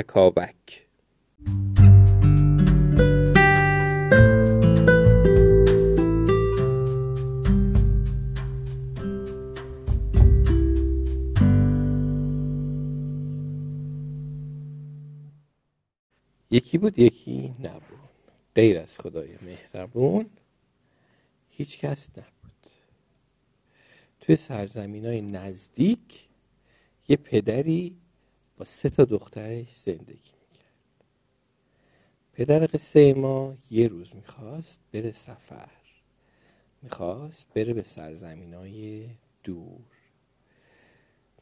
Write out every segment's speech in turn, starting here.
چکاوک یکی بود یکی نبود. غیر از خدای مهربون هیچ کس نبود. توی سرزمین های نزدیک یه پدری با سه تا دخترش زندگی می‌کرد. پدر قصه ما یه روز می‌خواست بره سفر. می‌خواست بره به سرزمین های دور.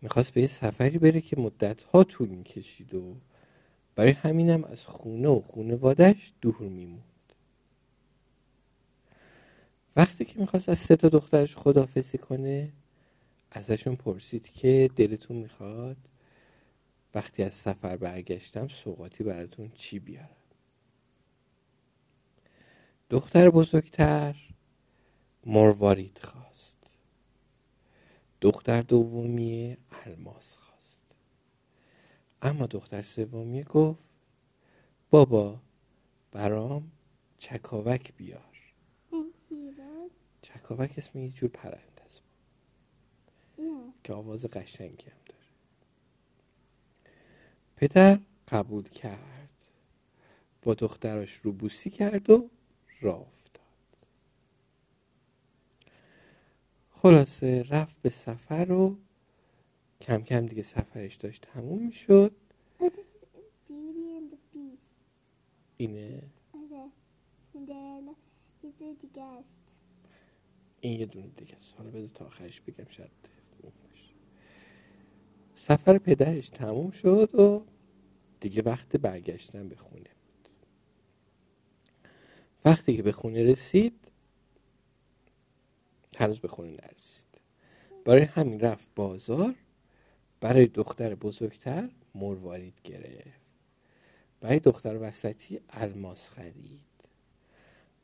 می‌خواست به یه سفری بره که مدت ها طول می‌کشید و برای همینم از خونه و خونوادش دور میموند. وقتی که می‌خواست از سه تا دخترش خدافزی کنه ازشون پرسید که دلتون می‌خواد وقتی از سفر برگشتم سوقاتی براتون چی بیارم؟ دختر بزرگتر مروارید خواست. دختر دومی الماس خواست. اما دختر سومی گفت بابا برام چکاوک بیار. چکاوک اسم یه جور پرنده است. که آواز داره پدر قبول کرد. با دختراش روبوسی کرد و راه افتاد. خلاصه رفت به سفر و کم کم دیگه سفرش داشت تموم می‌شد. اینه. این یه دونه دیگه است. حالا بذار تا آخرش بگم باشه سفر پدرش تموم شد و دیگه وقت برگشتن به خونه بود. وقتی که به خونه رسید هنوز به خونه نرسید. برای همین رفت بازار برای دختر بزرگتر مروارید گرفت. برای دختر وسطی الماس خرید.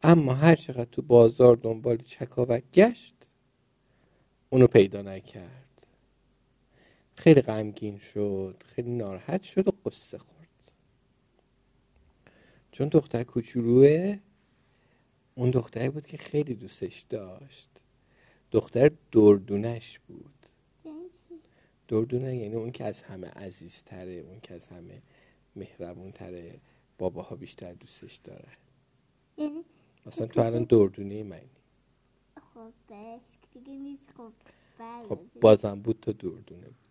اما هر چقدر تو بازار دنبال چکاوک گشت اونو پیدا نکرد. خیلی غمگین شد خیلی ناراحت شد و قصه خورد. چون دختر کوچولوه اون دختری بود که خیلی دوستش داشت. دختر دردونش بود. دردونه یعنی اون که از همه عزیزتره اون که از همه مهربون تره باباها بیشتر دوستش داره. یعنی مثلا تو الان دردونه منی. خب دیگه نیست. خب بله. خب بازم بود تو دردونه. بودی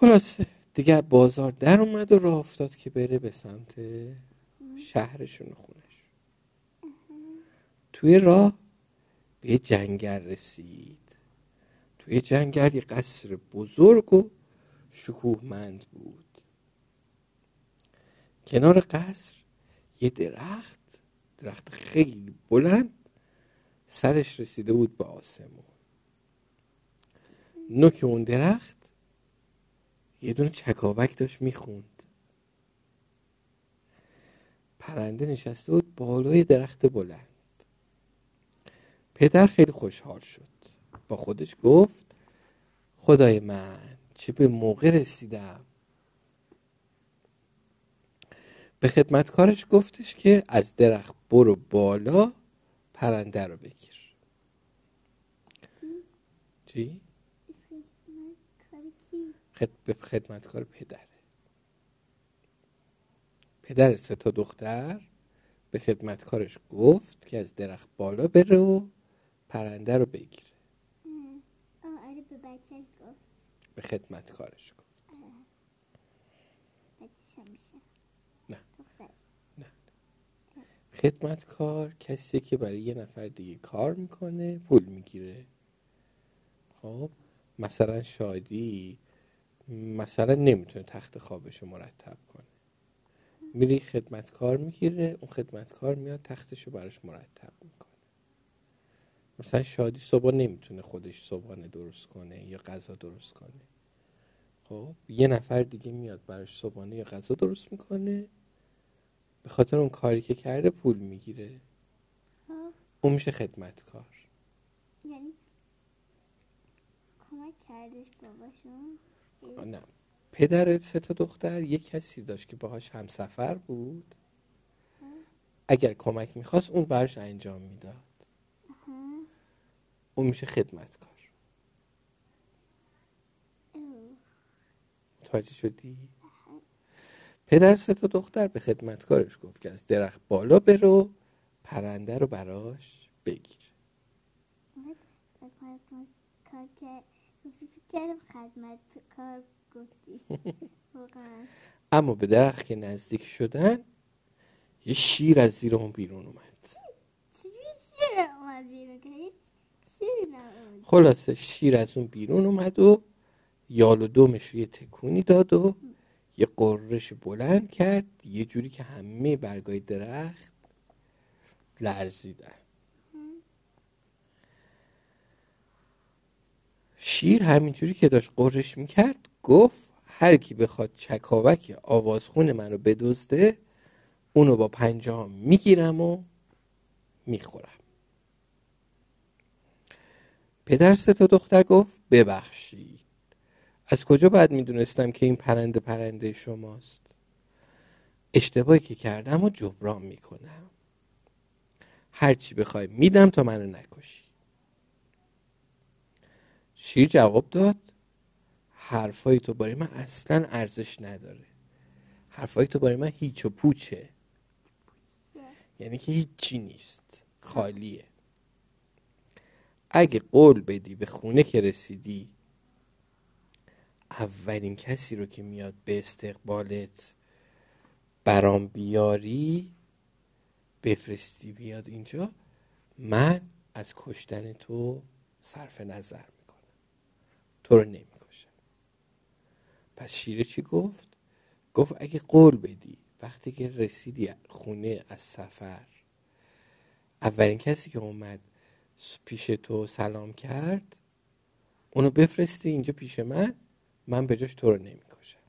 خلاصه. دیگه بازار در اومد و راه افتاد که بره به سمت شهرشون و خونش توی راه به جنگل رسید. توی جنگل یه قصر بزرگ و شکوهمند بود. کنار قصر یه درخت درخت خیلی بلند سرش رسیده بود به آسمون. نوک اون درخت یه دونه چکاوک داشت می‌خوند. پرنده نشسته بود بالای درخت بلند. پدر خیلی خوشحال شد. با خودش گفت خدای من چه به موقع رسیدم؟ به خدمتکارش گفتش که از درخت برو بالا پرنده رو بگیر. چی؟ کار کی خد... به خدمتکار پدره. پدر سه تا دختر به خدمتکارش گفت که از درخت بالا بره و پرنده رو بگیره. آره به بچه گفت. به خدمتکارش گفت. نه. دختر. خدمتکار کسیه که برای یه نفر دیگه کار می‌کنه پول می‌گیره. خب مثلا شادی مثلا نمی‌تونه تخت خوابش رو مرتب کنه. میری خدمتکار می‌گیره اون خدمتکار میاد تختش رو براش مرتب می‌کنه. مثلا شادی صبح نمی‌تونه خودش صبحانه درست کنه یا غذا درست کنه. خب یه نفر دیگه میاد براش صبحانه یا غذا درست می‌کنه. به خاطر اون کاری که کرده پول می‌گیره. اون میشه خدمتکار. یعنی کمک کردش باباشون؟ نه پدر سه تا دختر یه کسی داشت که باهاش همسفر بود اگر کمک می‌خواست اون براش انجام می‌داد اون میشه خدمتکار. متوجه شدی؟ پدر سه تا دختر به خدمتکارش گفت که از درخت بالا برو پرنده رو براش بگیر خدمت کار کردم خدمت گفتی. اما به درخت که نزدیک شدن یه شیر از زیر اون بیرون اومد. شیر اومد بیرون؟ خلاصه شیر از اون بیرون اومد و یال و دومش رو یه تکونی داد و یه قررش بلند کرد. یه جوری که همه برگای درخت لرزیدن. شیر همینجوری که داشت قررش می‌کرد گفت هر کی بخواد چکاوک آوازخون منو بدزده اونو با پنجه می‌گیرم و می‌خورم. پدر سه تا دختر گفت ببخشید. از کجا باید می‌دونستم که این پرنده پرنده شماست؟ اشتباهی که کردم و جبران می‌کنم. هرچی بخوای میدم تا منو نکشی. شیر جواب داد حرفای تو برای من اصلا ارزش نداره. حرفای تو برای من هیچ و پوچه. یعنی که هیچی نیست. خالیه. اگه قول بدی به خونه که رسیدی اولین کسی رو که میاد به استقبالت برام بیاری بفرستی بیاد اینجا من از کشتن تو صرف نظر تو رو نمی‌کشم پس شیره چی گفت؟ گفت اگه قول بدی وقتی که رسیدی خونه از سفر اولین کسی که اومد پیش تو سلام کرد اونو بفرستی اینجا پیش من من به جاش تو رو نمی‌کشم.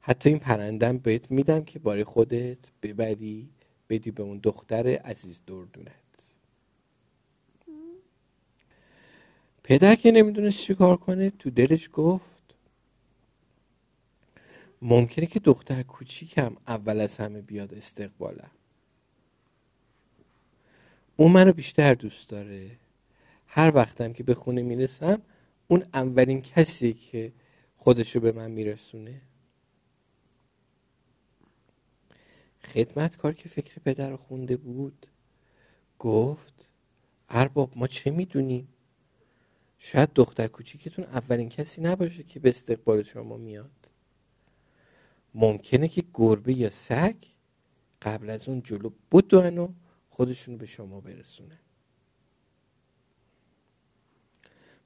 حتی این پرندم بهت میدم که باری خودت ببری بدی به اون دختر عزیز دردونت. پدر که نمی‌دونست چی کار کنه تو دلش گفت ممکنه که دختر کوچیکم اول از همه بیاد استقبالم. اون منو بیشتر دوست داره. هر وقتم که به خونه می‌رسم اون اولین کسی که خودشو به من میرسونه. خدمتکار که فکر پدر خونده بود گفت ارباب ما چه می‌دونیم؟ شاید دختر کوچیکتون اولین کسی نباشه که به استقبال شما میاد. ممکنه که گربه یا سگ قبل از اون جلو بدون و خودشون به شما برسونه.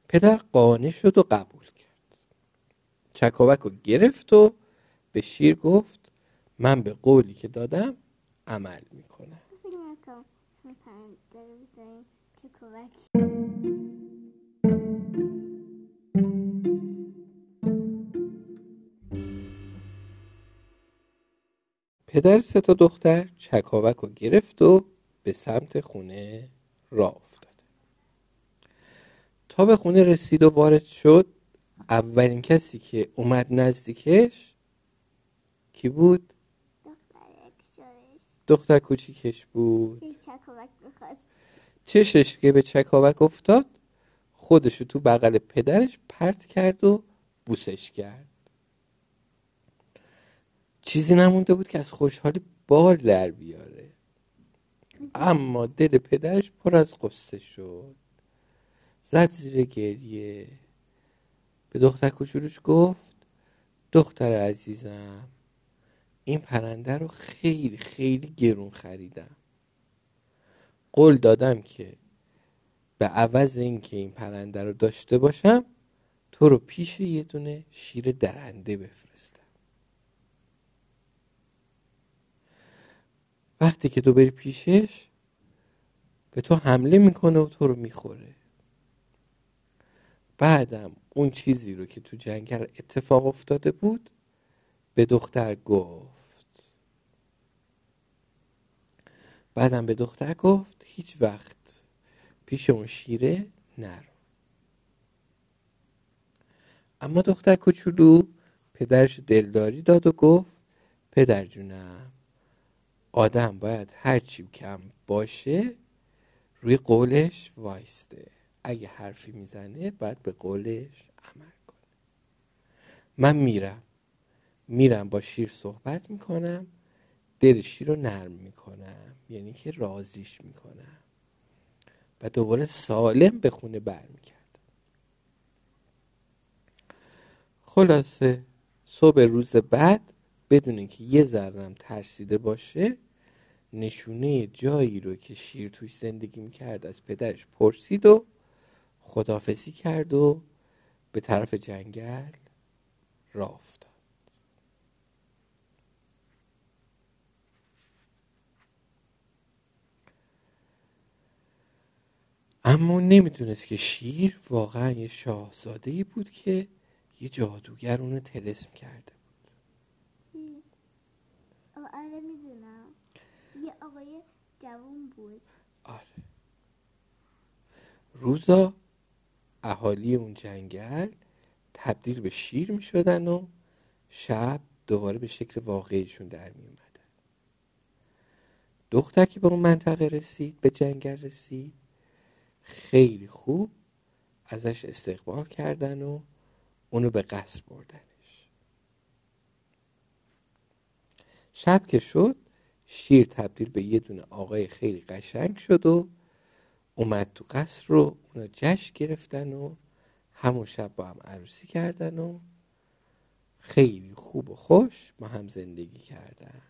پدر قانع شد و قبول کرد. چکاوک رو گرفت و به شیر گفت من به قولی که دادم عمل می‌کنم. پدر سه تا دختر چکاوک رو گرفت و به سمت خونه راه افتاد. تا به خونه رسید و وارد شد اولین کسی که اومد نزدیکش کی بود؟ دختر کوچیکش بود. چشش که به چکاوک افتاد خودشو تو بغل پدرش پرت کرد و بوسش کرد. چیزی نمونده بود که از خوشحالی بال در بیاره. اما دل پدرش پر از قصه شد. زد زیر گریه. به دختر کوچولوش گفت دختر عزیزم این پرنده رو خیلی خیلی گرون خریدم. قول دادم که به عوض اینکه این پرنده رو داشته باشم تو رو پیش یه دونه شیر درنده بفرستم. وقتی که تو بری پیشش به تو حمله می‌کنه و تو رو می‌خوره. بعدم اون چیزی رو که تو جنگل اتفاق افتاده بود به دختر گفت. بعدم به دختر گفت هیچ وقت پیش اون شیره نرو. اما دختر کوچولو پدرش دلداری داد و گفت پدر جونم آدم باید هرچی کم باشه روی قولش وایسته. اگه حرفی می‌زنه باید به قولش عمل کنه. من میرم. میرم با شیر صحبت می‌کنم. دل شیر رو نرم می‌کنم. یعنی که رازیش می‌کنم. و دوباره سالم به خونه برمیکردم خلاصه صبح روز بعد بدون اینکه یه ذرم ترسیده باشه نشونه جایی رو که شیر توش زندگی می‌کرد از پدرش پرسید و خدافزی کرد و به طرف جنگل افتاد. اما نمی‌دونست که شیر واقعا یه شاهزاده بود که یه جادوگر اونو تلسم کرده چی؟ آره می‌دونم. یه آقای جوان بود. آره. روزا اهالی اون جنگل تبدیل به شیر می شدن و شب دوباره به شکل واقعیشون در می اومدن دختر که به اون منطقه رسید به جنگل رسید خیلی خوب ازش استقبال کردن و اونو به قصر بردنش. شب که شد شیر تبدیل به یه دونه آقای خیلی قشنگ شد و اومد تو قصر رو اونا جشن گرفتن و همون شب با هم عروسی کردن و خیلی خوب و خوش با هم زندگی کردن.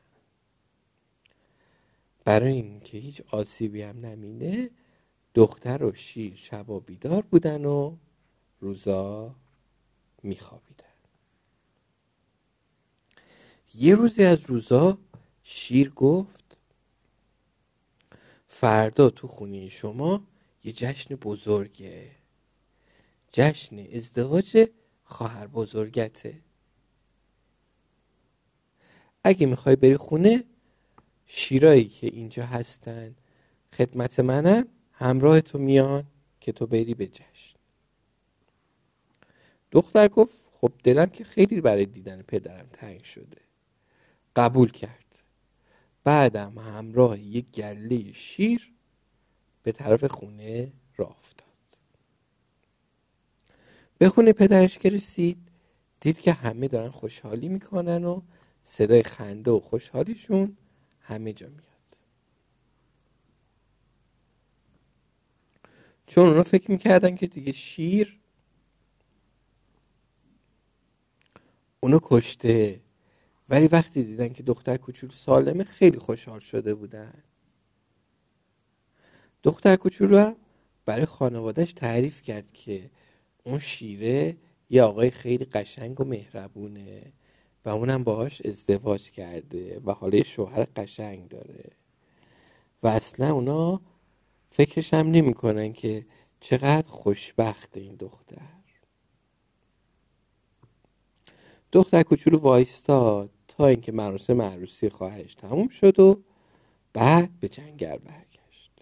برای اینکه هیچ آسیبی هم نمینه دختر و شیر شبا بیدار بودن و روزا میخوابیدن. یه روزی از روزا شیر گفت فردا تو خونه شما یه جشن بزرگه. جشن ازدواج خواهر بزرگته. اگه می‌خوای بری خونه شیرایی که اینجا هستن خدمت منن. همراه تو میان که تو بری به جشن. دختر گفت خب دلم که خیلی برای دیدن پدرم تنگ شده. قبول کرد. بعدم همراه یک گله شیر به طرف خونه راه به خونه پدرش که رسید دید که همه دارن خوشحالی می‌کنن و صدای خنده و خوشحالیشون همه جا میاد. چون اونا فکر می‌کردن که دیگه شیر اونو کشته. ولی وقتی دیدن که دختر کوچول سالمه خیلی خوشحال شده بودن. دختر کوچولو هم برای خانوادهش تعریف کرد که اون شیره یه آقای خیلی قشنگ و مهربونه و اونم باهاش ازدواج کرده و حالا شوهر قشنگ داره. و اصلا اونا فکرش هم نمی‌کنن که چقدر خوشبخت این دختر. دختر کوچولو وایستاد تا اینکه مراسم عروسی خواهرش تموم شد و بعد به جنگل برگشت.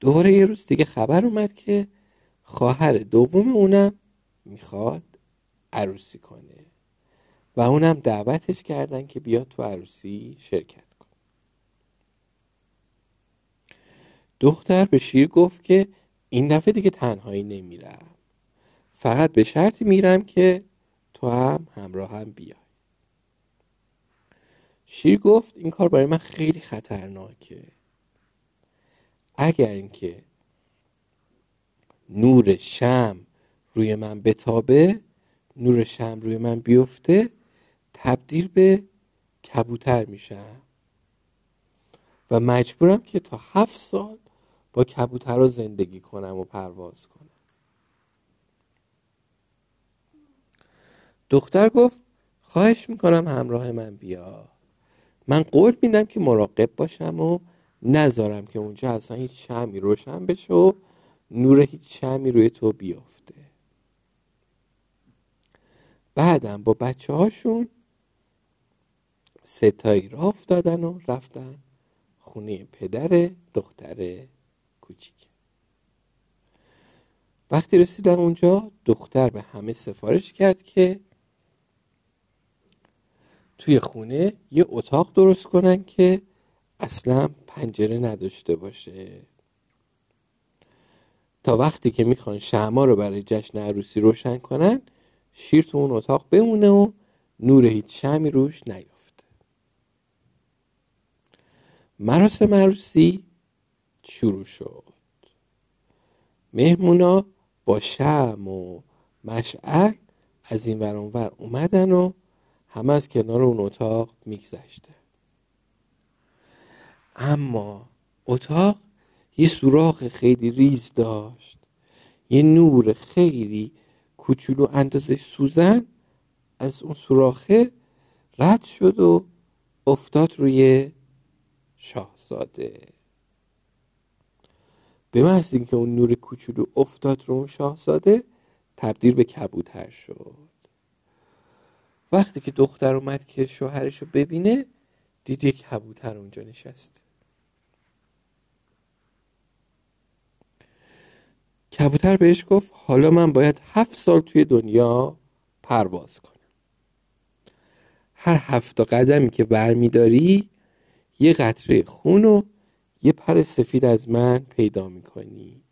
دوباره یه روز دیگه خبر اومد که خواهر دوم اونم می‌خواد عروسی کنه و اونم دعوتش کردن که بیاد تو عروسی شرکت کنه دختر به شیر گفت که این دفعه دیگه تنهایی نمیرم. فقط به شرطی میرم که تو هم همراه هم بیای. شیر گفت این کار برای من خیلی خطرناکه. اگر اینکه نور شم روی من بتابه نور شم روی من بیفته تبدیل به کبوتر میشم. و مجبورم که تا هفت سال با کبوتر رو زندگی کنم و پرواز کنم. دختر گفت خواهش می‌کنم همراه من بیا. من قول میدم که مراقب باشم و نذارم که اونجا اصلا هیچ شمی روشن بشه و نور هیچ شمی روی تو بیفته. بعدم با بچه هاشون ستایی را افتادن و رفتن خونه پدر دختر کوچیک. وقتی رسیدم اونجا دختر به همه سفارش کرد که توی خونه یه اتاق درست کنن که اصلا پنجره نداشته باشه. تا وقتی که می‌خوان شما رو برای جشن عروسی روشن کنن شیر تو اون اتاق بمونه و نور هیچ شمی روش نیفته مراسم عروسی شروع شد. مهمونا با شم و مشعل از این ور اومدن و همه از کنار اون اتاق میگذشته. اما اتاق یه سوراخ خیلی ریز داشت. یه نور خیلی کوچولو اندازه سوزن از اون سوراخه رد شد و افتاد روی شاهزاده. به محض اینکه اون نور کوچولو افتاد رو اون شاهزاده تبدیل به کبوتر شد. وقتی که دختر اومد که شوهرش رو ببینه دید یک کبوتر اونجا نشسته کبوتر بهش گفت حالا من باید هفت سال توی دنیا پرواز کنم. هر هفت قدمی که برمیداری یه قطره خون و یه پر سفید از من پیدا می‌کنی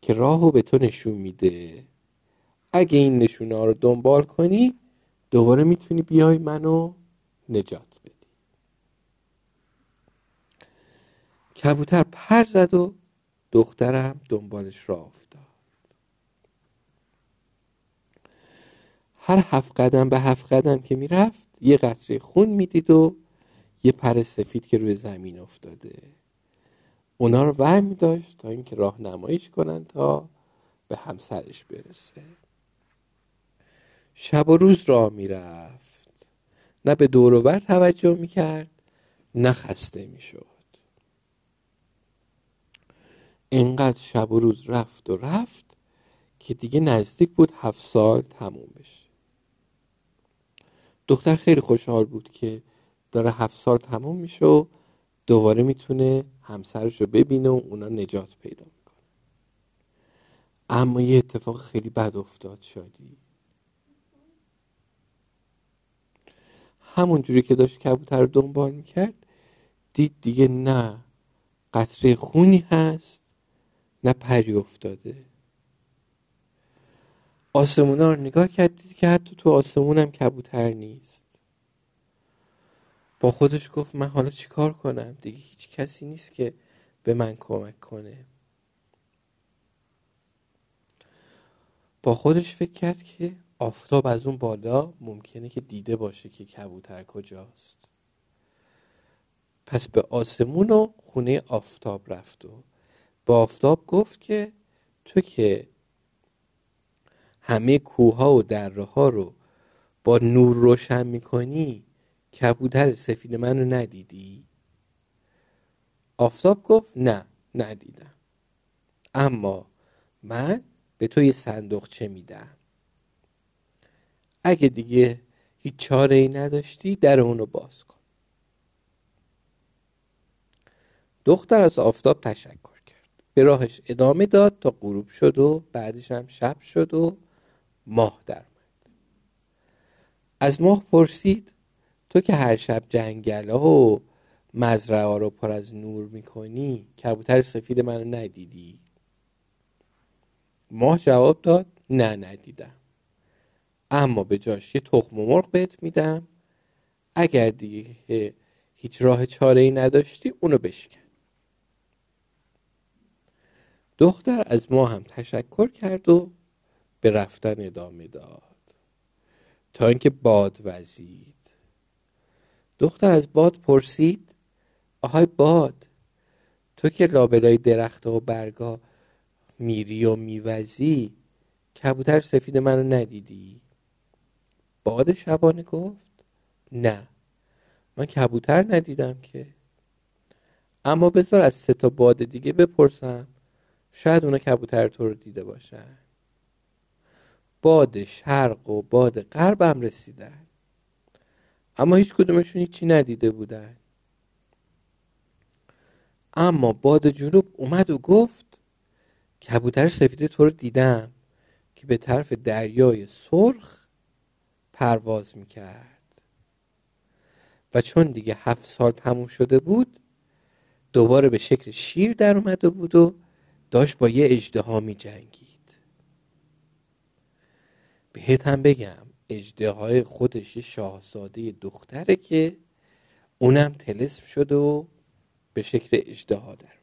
که راهو به تو نشون میده. اگه این نشونه رو دنبال کنی دوباره می‌تونی بیای منو نجات بدی. کبوتر پر زد و دخترم دنبالش را افتاد. هر هفت قدم به هفت قدم که می‌رفت یه قطره خون می‌دید و یه پر سفید که روی زمین افتاده. اونا رو ور می داشت تا اینکه راه نمایش کنن تا به همسرش برسه. شب و روز راه می‌رفت. نه به دور بر توجه می‌کرد نه خسته می‌شد. اینقدر شب و روز رفت و رفت که دیگه نزدیک بود هفت سال تموم بشه. دختر خیلی خوشحال بود که داره هفت سال تموم میشه و دوباره می‌تونه همسرش رو ببینه و اونا نجات پیدا می‌کنه. اما یه اتفاق خیلی بد افتاد شادی. همون جوری که داشت کبوتر رو دنبال می‌کرد دید دیگه نه قطره خونی هست نه پری افتاده. آسمونا رو نگاه کردید که حتی تو آسمونم کبوتر نیست. با خودش گفت من حالا چیکار کنم؟ دیگه هیچ کسی نیست که به من کمک کنه. با خودش فکر کرد که آفتاب از اون بالا ممکنه که دیده باشه که کبوتر کجاست. پس به آسمون و خونه آفتاب رفت و به آفتاب گفت که تو که همه کوها و دره ها رو با نور روشن می‌کنی کبوتر سفید منو ندیدی؟ آفتاب گفت نه ندیدم. اما من به تو یه چه میدم. اگه دیگه هیچ چاره ای نداشتی در اونو باز کن. دختر از آفتاب تشکر کرد. به راهش ادامه داد تا غروب شد و بعدش هم شب شد و ماه در از ماه پرسید تو که هر شب جنگل ها و مزرعه رو پر از نور می‌کنی کبوتر سفید منو ندیدی؟ ماه جواب داد نه ندیدم. اما به جاش یه تخم و مرغ بهت میدم. اگر دیگه هیچ راه چاره ای نداشتی اونو بشکن. دختر از ما هم تشکر کرد و به رفتن ادامه داد. تا اینکه باد وزید. دختر از باد پرسید آهای باد تو که لابلای درخت و برگا میری و میوزی کبوتر سفید منو ندیدی؟ باد شبانه گفت نه من کبوتر ندیدم که. اما بذار از سه تا باد دیگه بپرسم شاید اونا کبوتر تو رو دیده باشن. باد شرق و باد غربم رسیدن. اما هیچ کدومشون هیچی ندیده بودن. اما باد جنوب اومد و گفت کبوتر سفید تو رو دیدم که به طرف دریای سرخ پرواز می‌کرد. و چون دیگه هفت سال تموم شده بود دوباره به شکل شیر در اومده بود و داشت با یه اجده می جنگید بهت هم بگم اجده خودش شاهزاده دختره که اونم تلسم شده و به شکل اجده ها در اومد.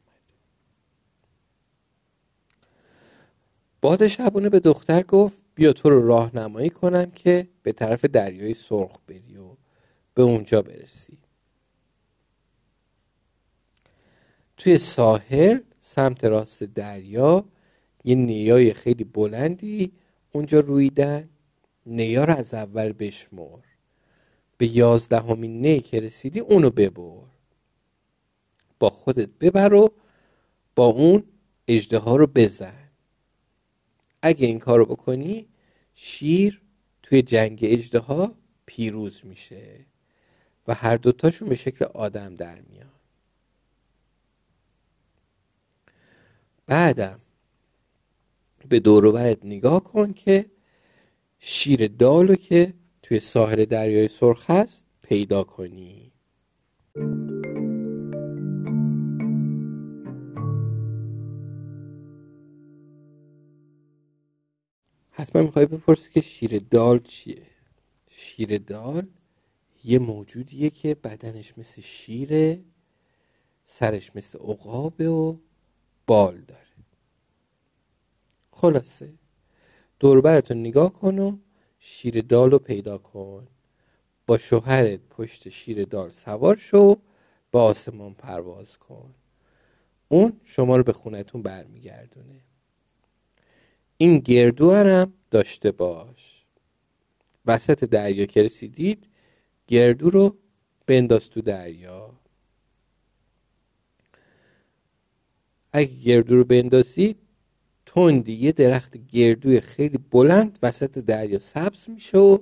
باد شبونه به دختر گفت بیا تو رو راهنمایی کنم که به طرف دریای سرخ بری و به اونجا برسی. توی ساحل سمت راست دریا یه نیای خیلی بلندی اونجا رویدن. نیا رو از اول بشمر به یازدهمین نی که رسیدی اونو ببر. با خودت ببر و با اون اجده رو بزن. اگه این کارو بکنی شیر توی جنگ اجده ها پیروز میشه و هر دوتاشون به شکل آدم در میاد بعدم به دوروبرت نگاه کن که شیر دالو که توی ساحل دریای سرخ هست پیدا کنی. حتما می‌خوای بپرسی که شیر دال چیه؟ شیر دال یه موجودیه که بدنش مثل شیره سرش مثل عقابه و بال داره. خلاصه. دوربرتون نگاه کن و شیر دال رو پیدا کن. با شوهرت پشت شیر دال سوار شو با آسمان پرواز کن. اون شما رو به خونتون برمیگردونه. این گردو هم داشته باش. وسط دریا که رسیدید گردو رو بنداز تو دریا. اگه گردو رو بندازید تندی یه درخت گردوی خیلی بلند وسط دریا سبز میشه و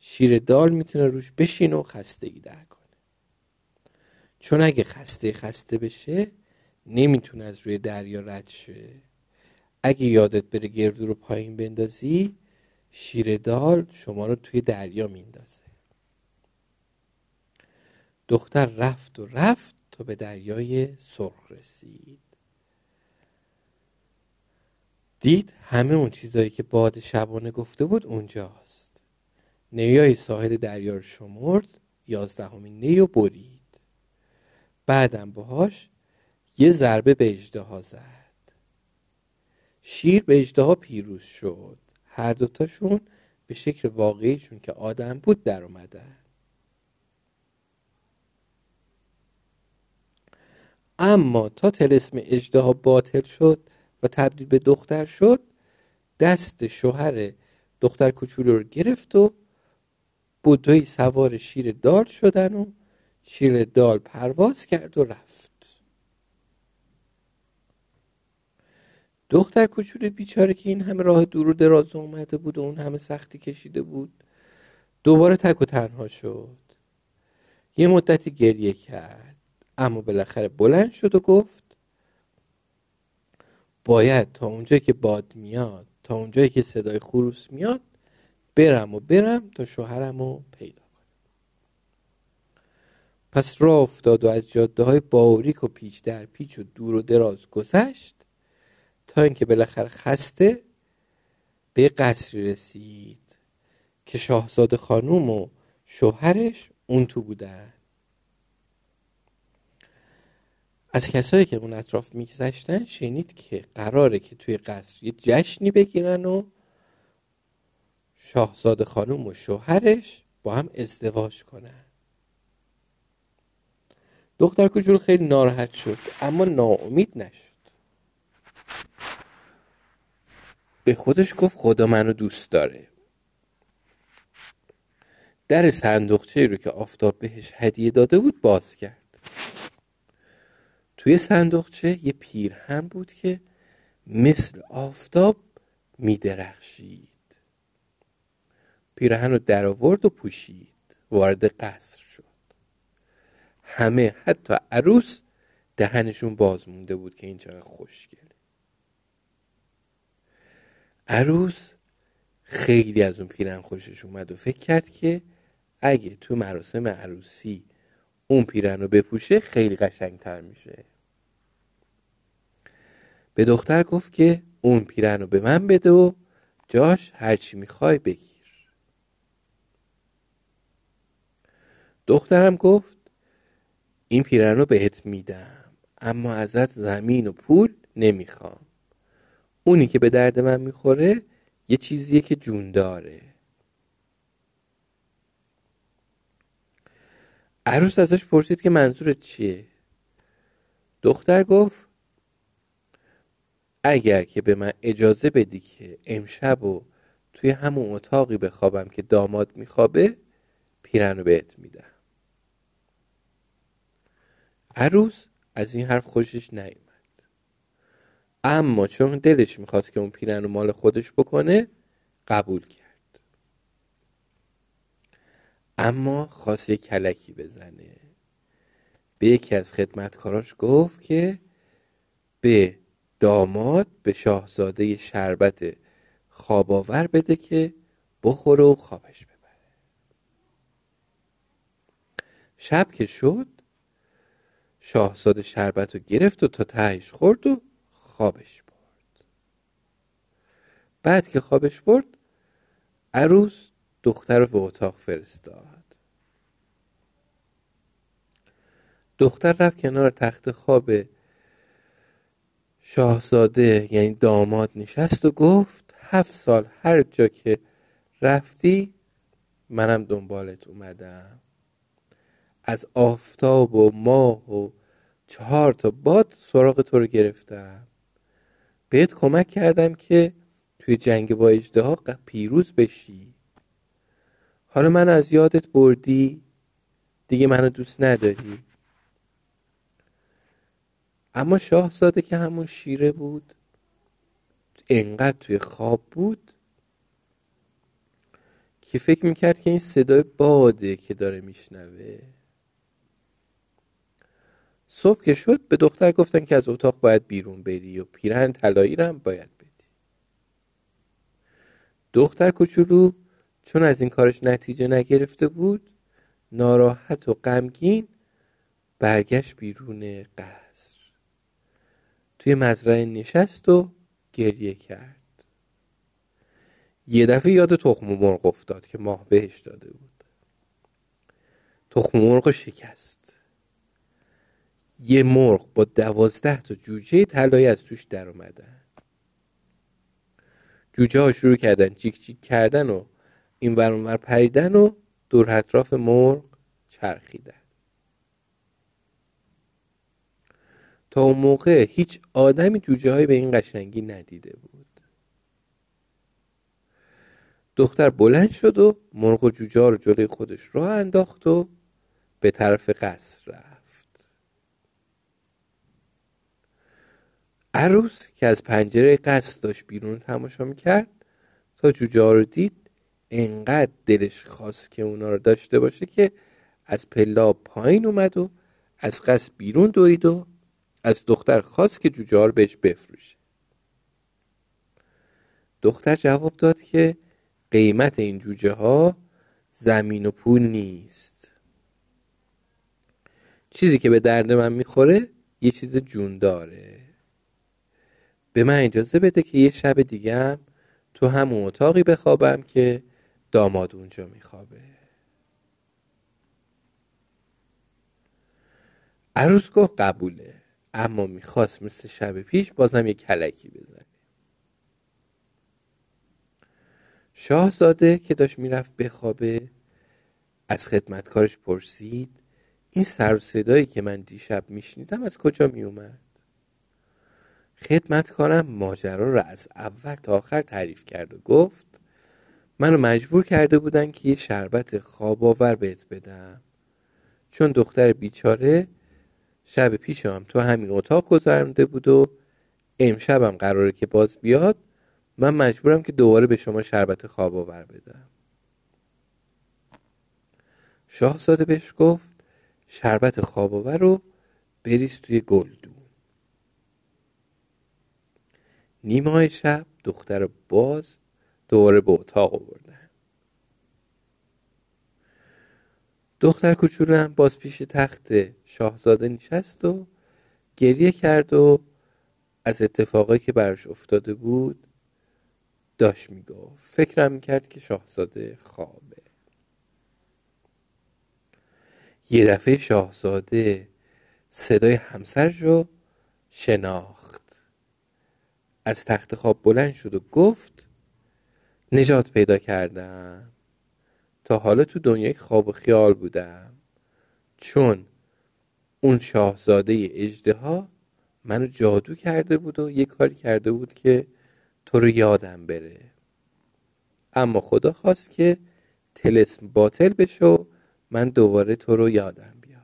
شیر دال می‌تونه روش بشین و خستگی در کنه. چون اگه خسته خسته بشه نمی‌تونه از روی دریا رد شه. اگه یادت بره گردو رو پایین بندازی شیر دال شما رو توی دریا میندازه. دختر رفت و رفت تا به دریای سرخ رسید. دید همه اون چیزایی که باد شبانه گفته بود اونجاست. نیای ساحل دریا رو شمرد یازدهمین نی و برید. بعدم باهاش یه ضربه به اجده زد. شیر به اجده پیروز شد. هر دوتاشون به شکل واقعیشون که آدم بود در اومدن. اما تا تلسم اجده باطل شد و تبدیل به دختر شد دست شوهر دختر کوچولو رو گرفت و بودوی سوار شیر دال شدن و شیر دال پرواز کرد و رفت. دختر کوچولو بیچاره که این همه راه دور و دراز اومده بود و اون همه سختی کشیده بود دوباره تک و تنها شد. یه مدتی گریه کرد اما بالاخره بلند شد و گفت باید تا اونجایی که باد میاد تا اونجایی که صدای خروس میاد برم و برم تا شوهرم رو پیدا کنم. پس راه افتاد و از جاده های باوریک و پیچ در پیچ و دور و دراز گذشت تا اینکه بالاخره خسته به قصری رسید که شاهزاده خانوم و شوهرش اون تو بودن. از کسایی که اون اطراف میگذشتن شنید که قراره که توی قصر یه جشنی بگیرن و شاهزاده خانم و شوهرش با هم ازدواج کنن. دختر کوچولو خیلی ناراحت شد اما ناامید نشد. به خودش گفت خدا منو دوست داره. در صندوقچه رو که آفتاب بهش هدیه داده بود باز کرد. توی صندوقچه یه پیرهن بود که مثل آفتاب میدرخشید. پیرهن رو در آورد و پوشید. وارد قصر شد. همه حتی عروس دهنشون باز مونده بود که این چقدر خوشگله. عروس خیلی از اون پیرن خوشش اومد و فکر کرد که اگه تو مراسم عروسی اون پیرن رو بپوشه خیلی قشنگتر میشه. به دختر گفت که اون پیرن رو به من بده و جاش هرچی می‌خوای بگیر. دخترم گفت این پیرن رو بهت میدم اما ازت زمین و پول نمی‌خوام. اونی که به درد من می‌خوره یه چیزیه که جون داره. عروس ازش پرسید که منظورت چیه؟ دختر گفت اگر که به من اجازه بدی که امشب و توی همون اتاقی بخوابم که داماد میخوابه پیرن رو بهت میدم. عروس از این حرف خوشش نیومد. اما چون دلش می‌خواست که اون پیرن رو مال خودش بکنه قبول کرد. اما خواست یه کلکی بزنه. به یکی از خدمتکاراش گفت که به داماد به شاهزاده شربت خواباور بده که بخوره و خوابش ببره. شب که شد شاهزاده شربت رو گرفت و تا تهش خورد و خوابش برد. بعد که خوابش برد عروس دختر رو به اتاق فرستاد. دختر رفت کنار تخت خواب شاهزاده یعنی داماد نشست و گفت هفت سال هر جا که رفتی منم دنبالت اومدم. از آفتاب و ماه و چهار تا باد سراغ تو رو گرفتم. بهت کمک کردم که توی جنگ با اجده پیروز بشی. حالا من از یادت بردی دیگه منو دوست نداری. اما شاهزاده که همون شیره بود انقدر توی خواب بود که فکر می‌کرد که این صدای باده که داره میشنوه. صبح که شد به دختر گفتن که از اتاق باید بیرون بری و پیرهن طلایی هم باید بدی. دختر کوچولو چون از این کارش نتیجه نگرفته بود ناراحت و غمگین برگشت بیرون قصر توی مزرعه نشست و گریه کرد. یه دفعه یاد تخم مرغ افتاد که ماه بهش داده بود. تخم مرغ شکست. یه مرغ با دوازده تا جوجه طلایی از توش در اومدن جوجه ها شروع کردن جیک جیک کردن و این ور پریدن و دور اطراف مرغ چرخیدن. تا اون موقع هیچ آدمی جوجه های به این قشنگی ندیده بود. دختر بلند شد و مرغ و جوجه رو جلوی خودش راه انداخت و به طرف قصر رفت. عروس که از پنجره قصر داشت بیرون تماشا می‌کرد تا جوجه رو دید انقدر دلش خواست که اونا رو داشته باشه که از پلا پایین اومد و از قصد بیرون دوید و از دختر خواست که جوجه ها بهش بفروشه. دختر جواب داد که قیمت این جوجه ها زمین و پول نیست. چیزی که به درد من می‌خوره یه چیز جون داره. به من اجازه بده که یه شب دیگه هم تو همون اتاقی بخوابم که داماد اونجا میخوابه. عروس گفت قبوله. اما می‌خواست مثل شب پیش بازم یه کلکی بزنه. شاهزاده که داشت می‌رفت بخوابه از خدمتکارش پرسید این سر و صدایی که من دیشب میشنیدم از کجا میومد خدمتکارم ماجرا را از اول تا آخر تعریف کرد و گفت منو مجبور کرده بودن که یه شربت خواب آور بهت بدم چون دختر بیچاره شب پیشم تو همین اتاق گذرنده بود و امشبم قراره که باز بیاد. من مجبورم که دوباره به شما شربت خواب آور بدم. شاهزاده بهش گفت شربت خواب آور رو بریز توی گلدون. نیمه های شب دختر باز دوباره به اتاق آوردن دختر کوچولو باز پیش تخت شاهزاده نشست و گریه کرد و از اتفاقی که براش افتاده بود داشت می‌گفت. فکرم می‌کرد که شاهزاده خوابه. یه دفعه شاهزاده صدای همسرش رو شناخت. از تخت خواب بلند شد و گفت نجات پیدا کردم. تا حالا تو دنیای خواب و خیال بودم چون اون شاهزاده اجده ها منو جادو کرده بود و یه کاری کرده بود که تو رو یادم بره. اما خدا خواست که تلسم باطل بشه و من دوباره تو رو یادم بیاد.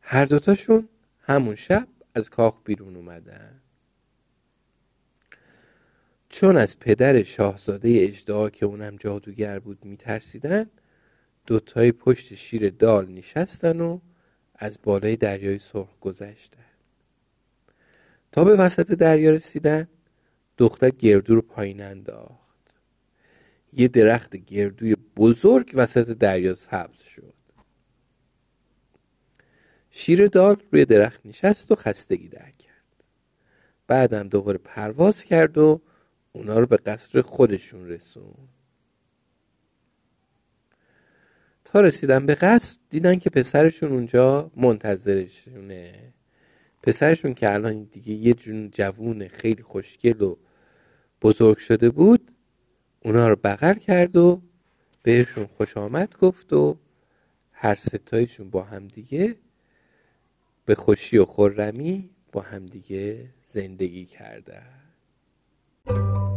هر دوتاشون همون شب از کاخ بیرون اومدن. چون از پدر شاهزاده اجدا که اونم جادوگر بود میترسیدن دوتای پشت شیر دال نشستن و از بالای دریای سرخ گذشتن. تا به وسط دریا رسیدن دختر گردو رو پایین انداخت. یه درخت گردوی بزرگ وسط دریا سبز شد. شیر دال روی درخت نشست و خستگی در کرد. بعدم دوباره پرواز کرد و اونا رو به قصر خودشون رسون. تا رسیدن به قصر دیدن که پسرشون اونجا منتظرشونه. پسرشون که الان دیگه یه جون جوون خیلی خوشگل و بزرگ شده بود اونا رو بغل کرد و بهشون خوش آمد گفت و هر ستایشون با همدیگه به خوشی و خورمی با همدیگه زندگی کردن. Thank you